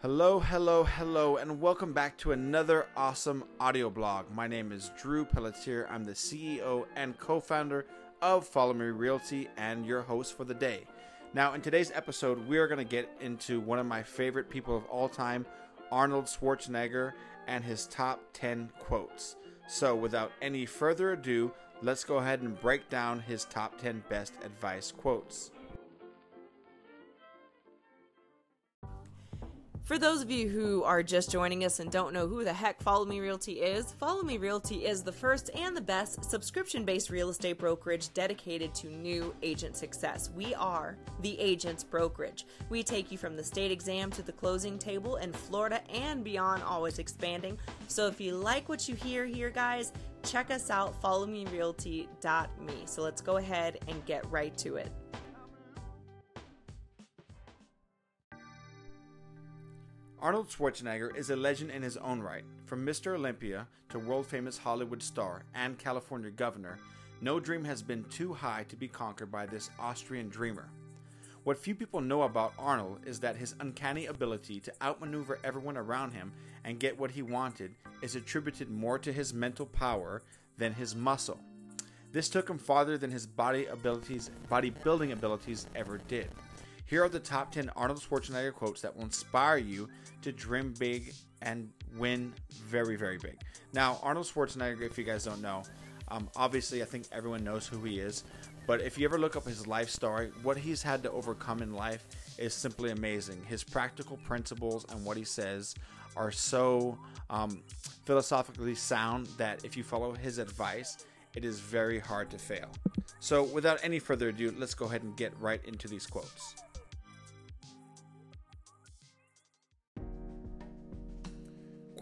Hello, hello, hello, and welcome back to another awesome audio blog. My name is Drew Pelletier. I'm the CEO and co founder of Follow Me Realty and your host for the day. Now, in today's episode, we are going to get into one of my favorite people of all time, Arnold Schwarzenegger, and his top 10 quotes. So, without any further ado, let's go ahead and break down his top 10 best advice quotes. For those of you who are just joining us and don't know who the heck Follow Me Realty is, Follow Me Realty is the first and the best subscription based real estate brokerage dedicated to new agent success. We are the agent's brokerage. We take you from the state exam to the closing table in Florida and beyond, always expanding. So if you like what you hear here, guys, check us out, followmerealty.me. So let's go ahead and get right to it. Arnold Schwarzenegger is a legend in his own right. From Mr. Olympia to world famous Hollywood star and California governor, no dream has been too high to be conquered by this Austrian dreamer. What few people know about Arnold is that his uncanny ability to outmaneuver everyone around him and get what he wanted is attributed more to his mental power than his muscle. This took him farther than his body abilities, bodybuilding abilities ever did. Here are the top 10 Arnold Schwarzenegger quotes that will inspire you to dream big and win very, very big. Now, Arnold Schwarzenegger, if you guys don't know, um, obviously I think everyone knows who he is, but if you ever look up his life story, what he's had to overcome in life is simply amazing. His practical principles and what he says are so um, philosophically sound that if you follow his advice, it is very hard to fail. So, without any further ado, let's go ahead and get right into these quotes.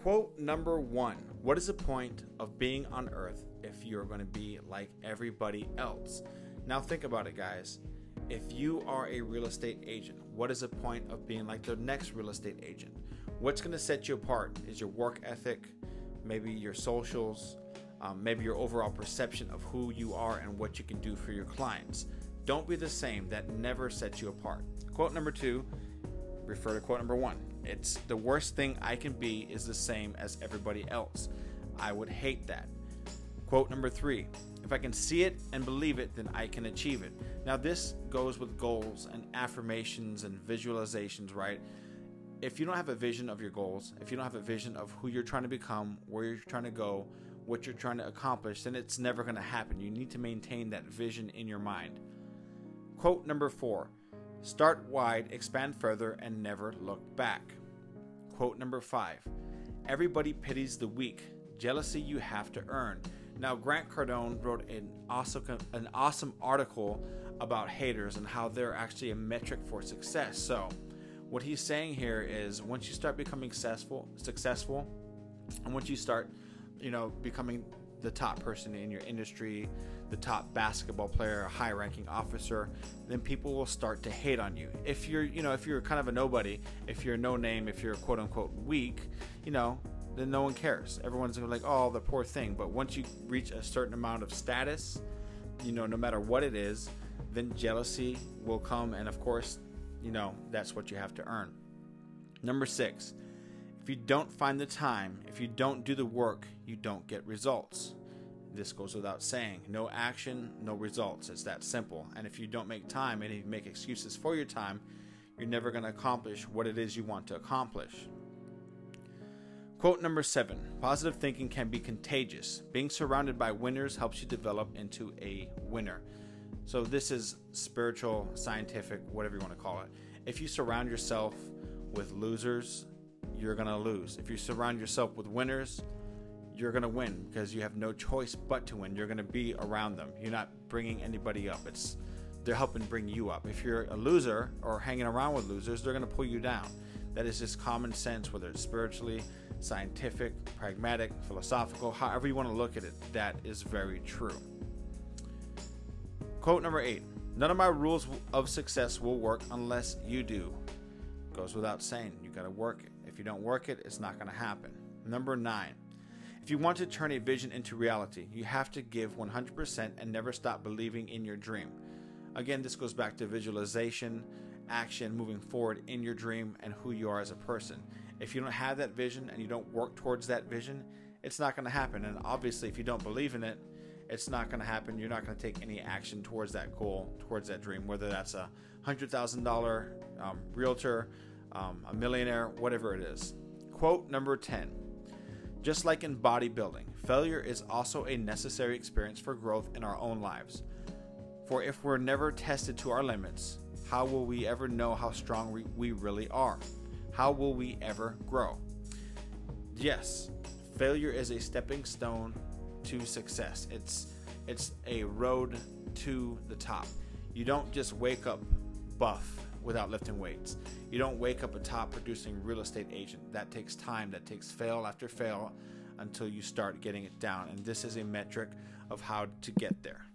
Quote number one What is the point of being on earth if you're going to be like everybody else? Now, think about it, guys. If you are a real estate agent, what is the point of being like the next real estate agent? What's going to set you apart is your work ethic, maybe your socials, um, maybe your overall perception of who you are and what you can do for your clients. Don't be the same, that never sets you apart. Quote number two refer to quote number one. It's the worst thing I can be is the same as everybody else. I would hate that. Quote number three If I can see it and believe it, then I can achieve it. Now, this goes with goals and affirmations and visualizations, right? If you don't have a vision of your goals, if you don't have a vision of who you're trying to become, where you're trying to go, what you're trying to accomplish, then it's never going to happen. You need to maintain that vision in your mind. Quote number four Start wide, expand further, and never look back. Quote number five Everybody pities the weak. Jealousy you have to earn. Now, Grant Cardone wrote an awesome, an awesome article about haters and how they're actually a metric for success. So, what he's saying here is once you start becoming successful, successful, and once you start, you know, becoming the top person in your industry, the top basketball player, a high ranking officer, then people will start to hate on you. If you're, you know, if you're kind of a nobody, if you're no name, if you're quote unquote weak, you know, then no one cares. Everyone's like, oh, the poor thing. But once you reach a certain amount of status, you know, no matter what it is, then jealousy will come. And of course, you know, that's what you have to earn. Number six, if you don't find the time, if you don't do the work, you don't get results. This goes without saying. No action, no results. It's that simple. And if you don't make time and you make excuses for your time, you're never going to accomplish what it is you want to accomplish. Quote number seven Positive thinking can be contagious. Being surrounded by winners helps you develop into a winner. So, this is spiritual, scientific, whatever you want to call it. If you surround yourself with losers, you're going to lose. If you surround yourself with winners, you're going to win because you have no choice but to win. You're going to be around them. You're not bringing anybody up. It's they're helping bring you up. If you're a loser or hanging around with losers, they're going to pull you down. That is just common sense, whether it's spiritually, scientific, pragmatic, philosophical, however you want to look at it. That is very true. Quote number eight None of my rules of success will work unless you do. Goes without saying, you got to work it. If you don't work it, it's not going to happen. Number nine if you want to turn a vision into reality, you have to give 100% and never stop believing in your dream. Again, this goes back to visualization action moving forward in your dream and who you are as a person. If you don't have that vision and you don't work towards that vision, it's not going to happen. And obviously, if you don't believe in it, it's not going to happen. You're not going to take any action towards that goal, towards that dream, whether that's a hundred thousand dollar um, realtor, um, a millionaire, whatever it is. Quote number ten. Just like in bodybuilding, failure is also a necessary experience for growth in our own lives. For if we're never tested to our limits, how will we ever know how strong we, really are? How will we ever grow? Yes, failure is a stepping stone to success. It's it's a road to the top. You don't just wake up buff without lifting weights. You don't wake up a top producing real estate agent. That takes time. That takes fail after fail until you start getting it down. And this is a metric of how to get there.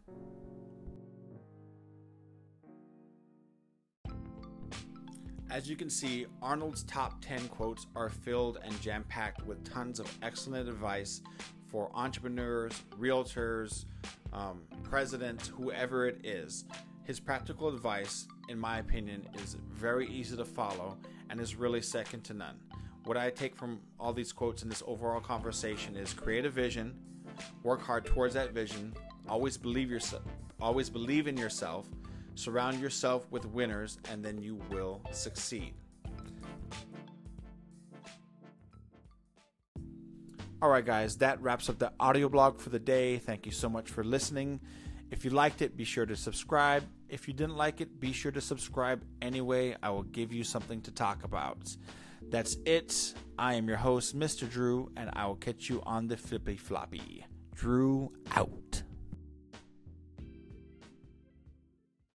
As you can see, Arnold's top 10 quotes are filled and jam packed with tons of excellent advice for entrepreneurs, realtors, um, presidents, whoever it is. His practical advice, in my opinion, is very easy to follow and is really second to none. What I take from all these quotes in this overall conversation is create a vision, work hard towards that vision, always believe yourself, always believe in yourself, surround yourself with winners, and then you will succeed. All right, guys, that wraps up the audio blog for the day. Thank you so much for listening. If you liked it, be sure to subscribe. If you didn't like it, be sure to subscribe anyway. I will give you something to talk about. That's it. I am your host, Mr. Drew, and I will catch you on the flippy floppy. Drew out.